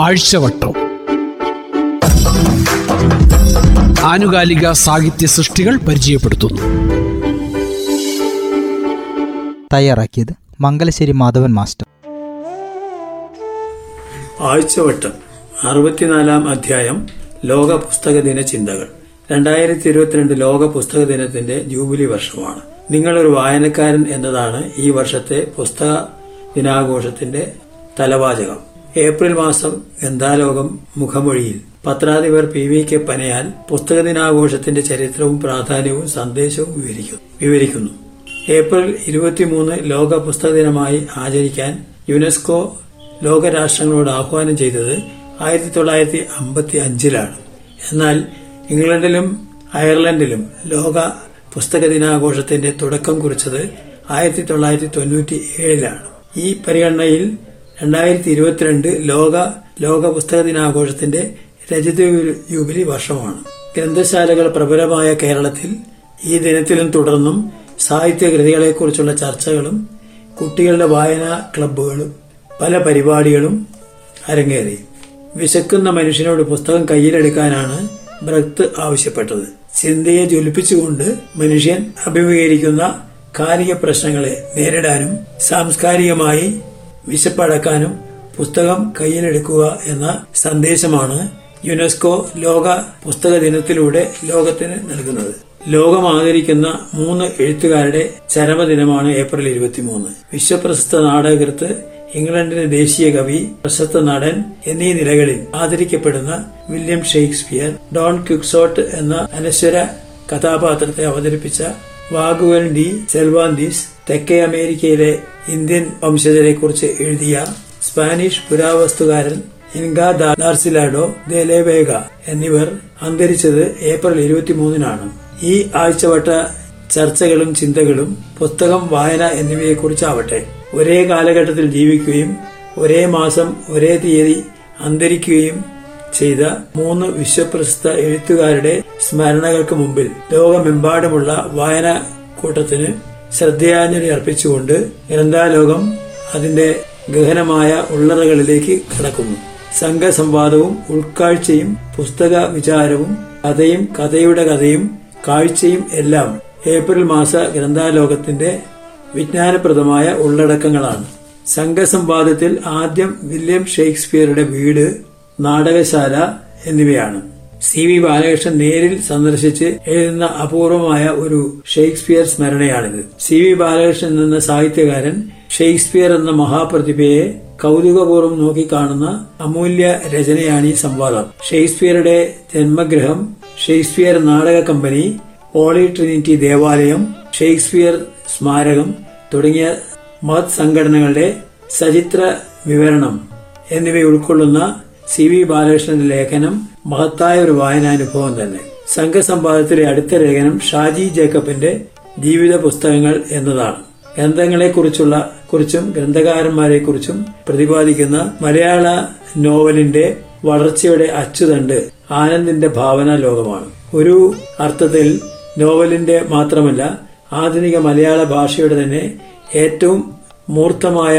ആഴ്ചവട്ടം. ആനുകാലിക സാഹിത്യ സൃഷ്ടികൾ പരിചയപ്പെടുത്തുന്നു. തയ്യാറാക്കിയത് മംഗലശ്ശേരി മാധവൻ മാസ്റ്റർ. ആഴ്ചവട്ടം അറുപത്തിനാലാം അധ്യായം ലോക പുസ്തക ദിന ചിന്തകൾ. രണ്ടായിരത്തി ഇരുപത്തിരണ്ട് ലോക പുസ്തക ദിനത്തിന്റെ ജൂബിലി വർഷമാണ്. നിങ്ങളൊരു വായനക്കാരൻ എന്നതാണ് ഈ വർഷത്തെ പുസ്തക ദിനാഘോഷത്തിന്റെ തലവാചകം. ഏപ്രിൽ മാസം ഗന്ധാലോകം മുഖമൊഴിയിൽ. പത്രാധിപർ പി വി കെ പനയാൽ പുസ്തക ദിനാഘോഷത്തിന്റെ ചരിത്രവും പ്രാധാന്യവും സന്ദേശവും വിവരിക്കുന്നു. ഏപ്രിൽ ഇരുപത്തിമൂന്ന് ലോക പുസ്തക ദിനമായി ആചരിക്കാൻ യുനെസ്കോ ലോകരാഷ്ട്രങ്ങളോട് ആഹ്വാനം ചെയ്തത് ആയിരത്തി തൊള്ളായിരത്തി അമ്പത്തി അഞ്ചിലാണ് എന്നാൽ ഇംഗ്ലണ്ടിലും അയർലൻഡിലും ലോക പുസ്തക ദിനാഘോഷത്തിന്റെ തുടക്കം കുറിച്ചത് ആയിരത്തി തൊള്ളായിരത്തി തൊണ്ണൂറ്റി ഏഴിലാണ് ഈ പരിഗണനയിൽ രണ്ടായിരത്തി ഇരുപത്തിരണ്ട് ലോക ലോക പുസ്തക ദിനാഘോഷത്തിന്റെ രജത ജൂബിലി വർഷമാണ്. ഗ്രന്ഥശാലകൾ പ്രബലമായ കേരളത്തിൽ ഈ ദിനത്തിലും തുടർന്നും സാഹിത്യകൃതികളെക്കുറിച്ചുള്ള ചർച്ചകളും കുട്ടികളുടെ വായനാ ക്ലബ്ബുകളും പല പരിപാടികളും അരങ്ങേറി. വിശക്കുന്ന മനുഷ്യനോട് പുസ്തകം കയ്യിലെടുക്കാനാണ് ഭക്ത് ആവശ്യപ്പെട്ടത്. ചിന്തയെ ജ്വലിപ്പിച്ചുകൊണ്ട് മനുഷ്യൻ അഭിമുഖീകരിക്കുന്ന കാലിക പ്രശ്നങ്ങളെ നേരിടാനും സാംസ്കാരികമായി വിശപ്പടക്കാനും പുസ്തകം കയ്യിലെടുക്കുക എന്ന സന്ദേശമാണ് യുനെസ്കോ ലോക പുസ്തക ദിനത്തിലൂടെ ലോകത്തിന് നൽകുന്നത്. ലോകം ആദരിക്കുന്ന മൂന്ന് എഴുത്തുകാരുടെ ചരമദിനമാണ് ഏപ്രിൽ ഇരുപത്തിമൂന്ന്. വിശ്വപ്രശസ്ത നാടകൃത്ത് ഇംഗ്ലണ്ടിന്റെ ദേശീയ കവി പ്രശസ്ത നടൻ എന്നീ നിലകളിൽ ആദരിക്കപ്പെടുന്ന വില്യം ഷേക്സ്പിയർ ഡോൺ ക്യുക്സോട്ട് എന്ന അനശ്വര കഥാപാത്രത്തെ അവതരിപ്പിച്ച വാഗുവൻ ഡി സെൽവാന്തിസ് തെക്കേ അമേരിക്കയിലെ ഇന്ത്യൻ വംശജരെക്കുറിച്ച് എഴുതിയ സ്പാനിഷ് പുരാവസ്തുകാരൻ ഇൻഗാ ദാർസിലാഡോ ദേലേവേഗ എന്നിവർ അന്തരിച്ചത് ഏപ്രിൽ ഇരുപത്തിമൂന്നിനാണ്. ഈ ആഴ്ചവട്ട ചർച്ചകളും ചിന്തകളും പുസ്തകം വായന എന്നിവയെക്കുറിച്ചാവട്ടെ. ഒരേ കാലഘട്ടത്തിൽ ജീവിക്കുകയും ഒരേ മാസം ഒരേ തീയതി അന്തരിക്കുകയും ചെയ്ത മൂന്ന് വിശ്വപ്രസിദ്ധ എഴുത്തുകാരുടെ സ്മരണകൾക്ക് മുമ്പിൽ ലോകമെമ്പാടുമുള്ള വായന കൂട്ടത്തിന് ശ്രദ്ധയാഞ്ജലി അർപ്പിച്ചുകൊണ്ട് ഗ്രന്ഥാലോകം അതിന്റെ ഗഹനമായ ഉള്ളറകളിലേക്ക് കടക്കുന്നു. സംഘസംവാദവും ഉൾക്കാഴ്ചയും പുസ്തക വിചാരവും കഥയും കഥയുടെ കഥയും കാഴ്ചയും എല്ലാം ഏപ്രിൽ മാസ ഗ്രന്ഥാലോകത്തിന്റെ വിജ്ഞാനപ്രദമായ ഉള്ളടക്കങ്ങളാണ്. സംഘസംവാദത്തിൽ ആദ്യം വില്യം ഷേക്സ്പിയറുടെ വീട് നാടകശാല എന്നിവയാണ്. സി വി ബാലകൃഷ്ണൻ നേരിൽ സന്ദർശിച്ച് എഴുതുന്ന അപൂർവമായ ഒരു ഷേക്സ്പിയർ സ്മരണയാണിത്. സി വി ബാലകൃഷ്ണൻ എന്ന സാഹിത്യകാരൻ ഷേക്സ്പിയർ എന്ന മഹാപ്രതിഭയെ കൗതുകപൂർവം നോക്കിക്കാണുന്ന അമൂല്യ രചനയാണ് ഈ സംവാദം. ഷേക്സ്പിയറുടെ ജന്മഗ്രഹം ഷേക്സ്പിയർ നാടക കമ്പനി ഹോളി ട്രിനിറ്റി ദേവാലയം ഷേക്സ്പിയർ സ്മാരകം തുടങ്ങിയ മഹത് സംഘടനകളുടെ സചിത്ര വിവരണം എന്നിവ ഉൾക്കൊള്ളുന്ന സി വി ബാലകൃഷ്ണന്റെ ലേഖനം മഹത്തായ ഒരു വായനാനുഭവം തന്നെ. സംഘസമ്പാദത്തിലെ അടുത്ത ലേഖനം ഷാജി ജേക്കബിന്റെ ജീവിത പുസ്തകങ്ങൾ എന്നതാണ്. ഗ്രന്ഥങ്ങളെക്കുറിച്ചുള്ള കുറിച്ചും ഗ്രന്ഥകാരന്മാരെ കുറിച്ചും പ്രതിപാദിക്കുന്ന മലയാള നോവലിന്റെ വളർച്ചയുടെ അച്ചുതണ്ട് ആനന്ദിന്റെ ഭാവനാ ലോകമാണ്. ഒരു അർത്ഥത്തിൽ നോവലിന്റെ മാത്രമല്ല ആധുനിക മലയാള ഭാഷയുടെ തന്നെ ഏറ്റവും മൂർത്തമായ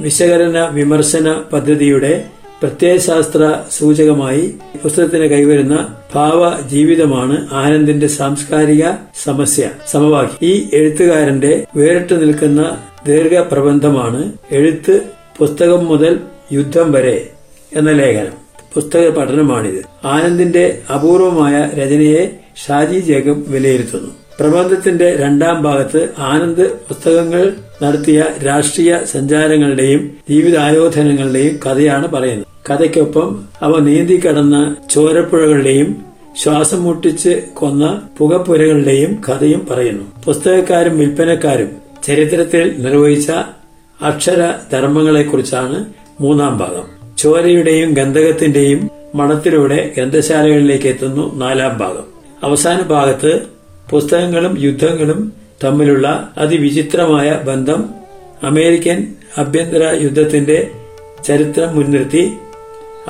വിശകലന വിമർശന പദ്ധതിയുടെ പ്രത്യയശാസ്ത്ര സൂചകമായി പുസ്തകത്തിന് കൈവരുന്ന ഭാവ ജീവിതമാണ് ആനന്ദിന്റെ സാംസ്കാരിക സമസ്യ സമവാക്യം. ഈ എഴുത്തുകാരന്റെ വേറിട്ട് നിൽക്കുന്ന ദീർഘപ്രബന്ധമാണ് എഴുത്ത് പുസ്തകം മുതൽ യുദ്ധം വരെ എന്ന ലേഖനം. പുസ്തക പഠനമാണിത്. ആനന്ദിന്റെ അപൂർവമായ രചനയെ ഷാജി ജേക്കബ് വിലയിരുത്തുന്നു. പ്രബന്ധത്തിന്റെ രണ്ടാം ഭാഗത്ത് ആനന്ദ് പുസ്തകങ്ങൾ നടത്തിയ രാഷ്ട്രീയ സഞ്ചാരങ്ങളുടെയും ജീവിതായോധനങ്ങളുടെയും കഥയാണ് പറയുന്നത്. കഥയ്ക്കൊപ്പം അവ നീന്തി കടന്ന ചോരപ്പുഴകളുടെയും ശ്വാസം മുട്ടിച്ച് കൊന്ന പുകപ്പുരകളുടെയും കഥയും പറയുന്നു. പുസ്തകക്കാരും വിൽപ്പനക്കാരും ചരിത്രത്തിൽ നിർവഹിച്ച അക്ഷര ധർമ്മങ്ങളെക്കുറിച്ചാണ് മൂന്നാം ഭാഗം. ചോരയുടെയും ഗന്ധകത്തിന്റെയും മണത്തിലൂടെ ഗ്രന്ഥശാലകളിലേക്ക് എത്തുന്നു നാലാം ഭാഗം. അവസാന ഭാഗത്ത് പുസ്തകങ്ങളും യുദ്ധങ്ങളും തമ്മിലുള്ള അതിവിചിത്രമായ ബന്ധം അമേരിക്കൻ ആഭ്യന്തര യുദ്ധത്തിന്റെ ചരിത്രം മുൻനിർത്തി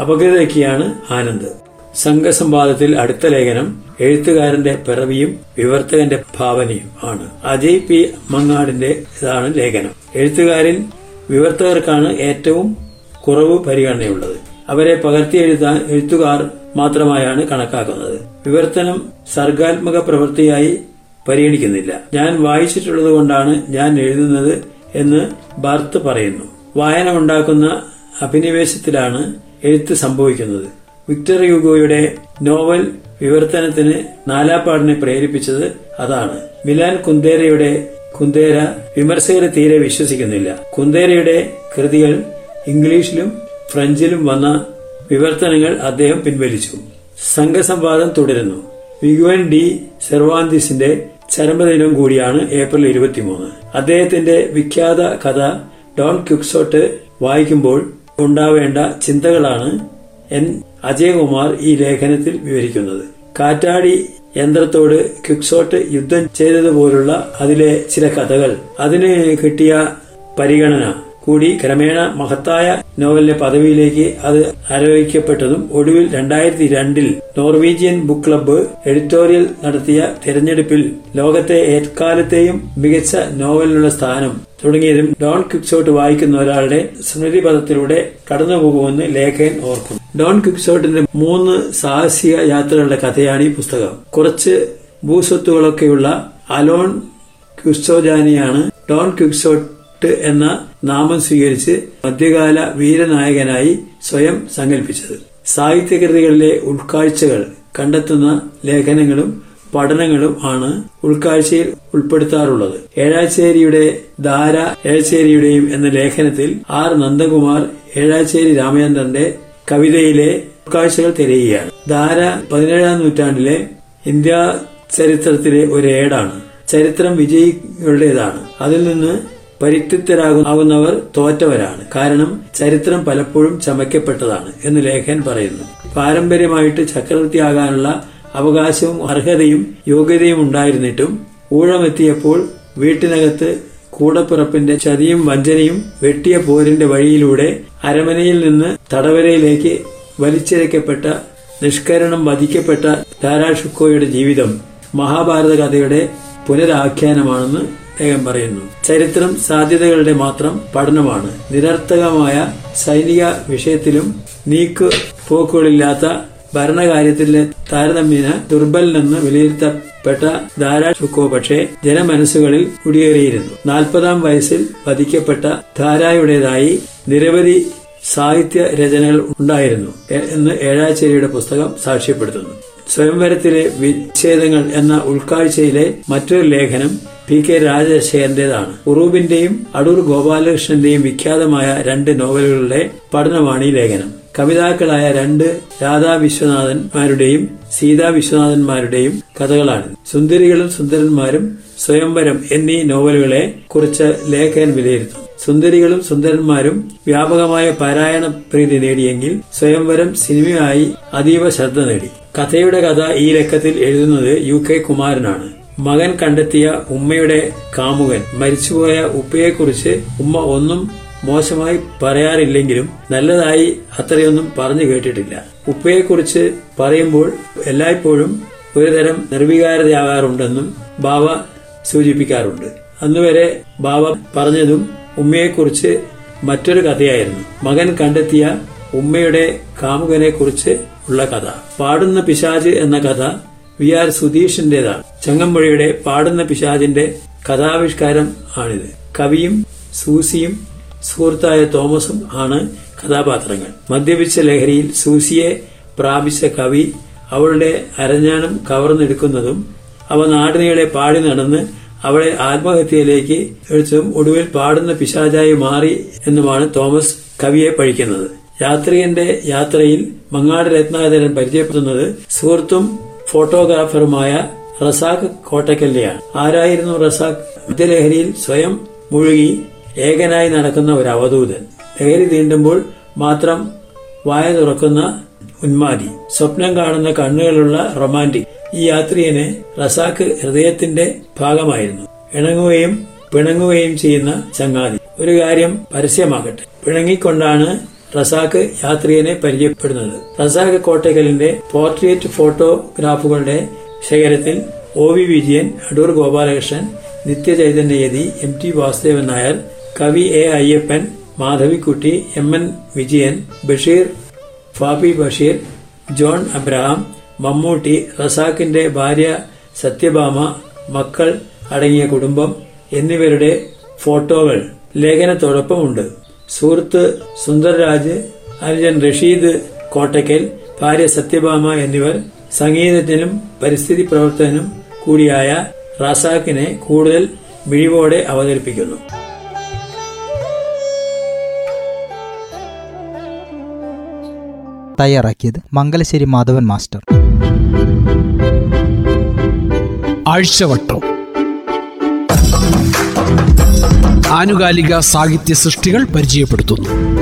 അപകൃതയ്ക്കാണ് ആനന്ദ്. സംഘസംവാദത്തിൽ അടുത്ത ലേഖനം എഴുത്തുകാരന്റെ പിറവിയും വിവർത്തകന്റെ ഭാവനയും ആണ്. അജയ് പി. മങ്ങാടിന്റെ ഇതാണ് ലേഖനം. എഴുത്തുകാരിൽ വിവർത്തകർക്കാണ് ഏറ്റവും കുറവ് പരിഗണനയുള്ളത്. അവരെ പകർത്തി എഴുതാൻ എഴുത്തുകാർ മാത്രമായാണ് കണക്കാക്കുന്നത്. വിവർത്തനം സർഗാത്മക പ്രവൃത്തിയായി പരിഗണിക്കുന്നില്ല. ഞാൻ വായിച്ചിട്ടുള്ളത് കൊണ്ടാണ് ഞാൻ എഴുതുന്നത് എന്ന് ബാർത്ത് പറയുന്നു. വായന ഉണ്ടാക്കുന്ന അഭിനിവേശത്തിലാണ് എഴുത്ത് സംഭവിക്കുന്നത്. വിക്ടർ യുഗോയുടെ നോവൽ വിവർത്തനത്തിന് നാലാപ്പാടിനെ പ്രേരിപ്പിച്ചത് അതാണ്. മിലാൻ കുന്തേരയുടെ കുന്തേര വിമർശകരെ തീരെ വിശ്വസിക്കുന്നില്ല. കുന്തേരയുടെ കൃതികൾ ഇംഗ്ലീഷിലും ഫ്രഞ്ചിലും വന്ന വിവർത്തനങ്ങൾ അദ്ദേഹം പിൻവലിച്ചു. സംഘസംവാദം തുടരുന്നു. വിഗുവൻ ഡി സെർവാന്തിസിന്റെ ചരമദിനം കൂടിയാണ് ഏപ്രിൽ ഇരുപത്തിമൂന്ന്. അദ്ദേഹത്തിന്റെ വിഖ്യാത കഥ ഡോൺ ക്യുക്സോട്ട് വായിക്കുമ്പോൾ ഉണ്ടാവേണ്ട ചിന്തകളാണ് എൻ അജയകുമാർ ഈ ലേഖനത്തിൽ വിവരിക്കുന്നത്. കാറ്റാടി യന്ത്രത്തോട് ക്വിക്സോട്ട് യുദ്ധം ചെയ്തതുപോലുള്ള അതിലെ ചില കഥകൾ. അതിന് കിട്ടിയ പരിഗണന കൂടി ക്രമേണ മഹത്തായ നോവലിന്റെ പദവിയിലേക്ക് അത് ആരോപിക്കപ്പെട്ടതും ഒടുവിൽ രണ്ടായിരത്തി രണ്ടിൽ നോർവീജിയൻ ബുക്ക് ക്ലബ്ബ് എഡിറ്റോറിയൽ നടത്തിയ തിരഞ്ഞെടുപ്പിൽ ലോകത്തെ ഏക്കാലത്തെയും മികച്ച നോവലിനുള്ള സ്ഥാനം തുടങ്ങിയതും ഡോൺ ക്വിക്സോട്ട് വായിക്കുന്ന ഒരാളുടെ സ്മൃതിപഥത്തിലൂടെ കടന്നുപോകുമെന്ന് ലേഖകൻ ഓർക്കുന്നു. ഡോൺ ക്വിക്സോട്ടിന്റെ മൂന്ന് സാഹസിക യാത്രകളുടെ കഥയാണ് ഈ പുസ്തകം. കുറച്ച് ഭൂസ്വത്തുകളൊക്കെയുള്ള അലോൺ ക്യുസോജാനിയാണ് ഡോൺ ക്വിക്സോട്ട് എന്ന നാമം സ്വീകരിച്ച് മധ്യകാല വീരനായകനായി സ്വയം സങ്കല്പിച്ചത് സാഹിത്യകൃതികളിലെ ഉൾക്കാഴ്ചകൾ കണ്ടെത്തുന്ന ലേഖനങ്ങളും പഠനങ്ങളും ആണ് ഉൾക്കാഴ്ചയിൽ ഉൾപ്പെടുത്താറുള്ളത്. ഏഴാച്ചേരിയുടെ ധാര ഏഴാച്ചേരിയുടെയും എന്ന ലേഖനത്തിൽ ആർ നന്ദകുമാർ ഏഴാച്ചേരി രാമചന്ദ്രന്റെ കവിതയിലെ ഉൾക്കാഴ്ചകൾ തിരയുകയാണ്. ധാര പതിനേഴാം നൂറ്റാണ്ടിലെ ഇന്ത്യ ചരിത്രത്തിലെ ഒരു ഏടാണ്. ചരിത്രം വിജയികളുടേതാണ്. അതിൽ നിന്ന് പരിത്യക്തരാകുന്നവർ തോറ്റവരാണ്. കാരണം ചരിത്രം പലപ്പോഴും ചമയ്ക്കപ്പെട്ടതാണ് എന്ന് ലേഖൻ പറയുന്നു. പാരമ്പര്യമായിട്ട് ചക്രവർത്തിയാകാനുള്ള അവകാശവും അർഹതയും യോഗ്യതയും ഉണ്ടായിരുന്നിട്ടും ഊഴമെത്തിയപ്പോൾ വീട്ടിനകത്ത് കൂടപ്പിറപ്പിന്റെ ചതിയും വഞ്ചനയും വെട്ടിയ പോരിന്റെ വഴിയിലൂടെ അരമനയിൽ നിന്ന് തടവരയിലേക്ക് വലിച്ചിരക്കപ്പെട്ട നിഷ്കരണം വധിക്കപ്പെട്ട ധാരാഷുക്കോയുടെ ജീവിതം മഹാഭാരത കഥയുടെ പുനരാഖ്യാനമാണെന്ന് അദ്ദേഹം പറയുന്നു. ചരിത്രം സാധ്യതകളുടെ മാത്രം പഠനമാണ്. നിരർത്ഥകമായ സൈനിക വിഷയത്തിലും നീക്കു പോക്കുകളില്ലാത്ത ഭരണകാര്യത്തിലെ താരതമ്യേന ദുർബലെന്ന് വിലയിരുത്തപ്പെട്ട ധാരാ ഷുക്കോ പക്ഷേ ജനമനസ്സുകളിൽ കുടിയേറിയിരുന്നു. നാൽപ്പതാം വയസ്സിൽ വധിക്കപ്പെട്ട ധാരായുടേതായി നിരവധി സാഹിത്യ രചനകൾ ഉണ്ടായിരുന്നു എന്ന് ഏഴാച്ചേരിയുടെ പുസ്തകം സാക്ഷ്യപ്പെടുത്തുന്നു. സ്വയംവരത്തിലെ വിച്ഛേദങ്ങൾ എന്ന ഉൾക്കാഴ്ചയിലെ മറ്റൊരു ലേഖനം പി കെ രാജശേഖരന്റേതാണ്. ഉറൂബിന്റെയും അടൂർ ഗോപാലകൃഷ്ണന്റെയും വിഖ്യാതമായ രണ്ട് നോവലുകളുടെ പഠനമാണ് ഈ ലേഖനം. കവിതാക്കളായ രണ്ട് രാധാ വിശ്വനാഥന്മാരുടെയും സീതാ വിശ്വനാഥന്മാരുടെയും കഥകളാണ്. സുന്ദരികളും സുന്ദരന്മാരും സ്വയംവരം എന്നീ നോവലുകളെ കുറിച്ച് ലേഖകൻ വിലയിരുത്തും സുന്ദരികളും സുന്ദരന്മാരും വ്യാപകമായ പാരായണ പ്രീതി നേടിയെങ്കിൽ സ്വയംവരം സിനിമയായി അതീവ ശ്രദ്ധ നേടി. കഥയുടെ കഥ ഈ ലക്കത്തിൽ എഴുതുന്നത് യു കെ കുമാരനാണ്. മകൻ കണ്ടെത്തിയ ഉമ്മയുടെ കാമുകൻ മരിച്ചുപോയ ഉപ്പയെക്കുറിച്ച് ഉമ്മ ഒന്നും മോശമായി പറയാറില്ലെങ്കിലും നല്ലതായി അത്രയൊന്നും പറഞ്ഞു കേട്ടിട്ടില്ല. ഉപ്പയെക്കുറിച്ച് പറയുമ്പോൾ എല്ലായ്പ്പോഴും ഒരുതരം നിർവികാരതയാകാറുണ്ടെന്നും ബാബ സൂചിപ്പിക്കാറുണ്ട്. അന്നുവരെ ബാബ പറഞ്ഞതും ഉമ്മയെക്കുറിച്ച് മറ്റൊരു കഥയായിരുന്നു. മകൻ കണ്ടെത്തിയ ഉമ്മയുടെ കാമുകനെ കുറിച്ച് ഉള്ള കഥ. പാടുന്ന പിശാജ് എന്ന കഥ വി ആർ സുധീഷിന്റേതാണ്. ചങ്ങമ്പുഴയുടെ പാടുന്ന പിശാചിന്റെ കഥാവിഷ്കാരം ആണിത്. കവിയും സൂസിയും സുഹൃത്തായ തോമസും ആണ് കഥാപാത്രങ്ങൾ. മദ്യപിച്ച ലഹരിയിൽ സൂസിയെ പ്രാപിച്ച കവി അവളുടെ അരഞ്ഞാണം കവർന്നെടുക്കുന്നതും അവ നാടിനീളെ പാടി നടന്ന് അവളെ ആത്മഹത്യയിലേക്ക് എഴുത്തും ഒടുവിൽ പാടുന്ന പിശാചായി മാറി എന്നുമാണ് തോമസ് കവിയെ പഴിക്കുന്നത്. യാത്രികന്റെ യാത്രയിൽ മങ്ങാട് രത്നാകരൻ പരിചയപ്പെടുത്തുന്നത് സുഹൃത്തും ഫോട്ടോഗ്രാഫറുമായ റസാഖ് കോട്ടക്കല്ലിയാണ്. ആരായിരുന്നു റസാഖ്? മദ്യലഹരിയിൽ സ്വയം മുഴുകി ഏകനായി നടക്കുന്ന ഒരു അവധൂതൻ. ലഹരി തീണ്ടുമ്പോൾ മാത്രം വായ തുറക്കുന്ന ഉന്മാദി. സ്വപ്നം കാണുന്ന കണ്ണുകളുള്ള റൊമാന്റിക് ഈ യാത്രികന് റസാഖ് ഹൃദയത്തിന്റെ ഭാഗമായിരുന്നു. ഇണങ്ങുകയും പിണങ്ങുകയും ചെയ്യുന്ന ചങ്ങാതി. ഒരു കാര്യം പരസ്യമാകട്ടെ. പിണങ്ങിക്കൊണ്ടാണ് റസാഖ് യാത്രികനെ പരിചയപ്പെടുന്നത്. റസാഖ് കോട്ടയ്ക്കലിന്റെ പോർട്രേറ്റ് ഫോട്ടോഗ്രാഫുകളുടെ ശേഖരത്തിൽ O V Vijayan Adoor Gopalakrishnan Nithyachaithanyayathi M T Vasudevan Nair കവി A Ayyappan Madhavikutty M N Vijayan Basheer Fabi Basheer John Abraham Mammootty റസാഖിന്റെ ഭാര്യ സത്യഭാമ മക്കൾ അടങ്ങിയ കുടുംബം എന്നിവരുടെ ഫോട്ടോകൾ ലേഖനത്തോടൊപ്പമുണ്ട്. സുഹൃത്ത് സുന്ദർരാജ് അനുജൻ റഷീദ് കോട്ടയ്ക്കൽ ഭാര്യ സത്യഭാമ എന്നിവർ സംഗീതത്തിനും പരിസ്ഥിതി പ്രവർത്തനം കൂടിയായ റസാഖിനെ കൂടുതൽ മിഴിവോടെ അവതരിപ്പിക്കുന്നു. തയ്യാറാക്കിയത് മംഗലശ്ശേരി മാധവൻ മാസ്റ്റർ. ആഴ്ചവട്ടം. ആനുകാലിക സാഹിത്യ സൃഷ്ടികൾ പരിചയപ്പെടുത്തുന്നു.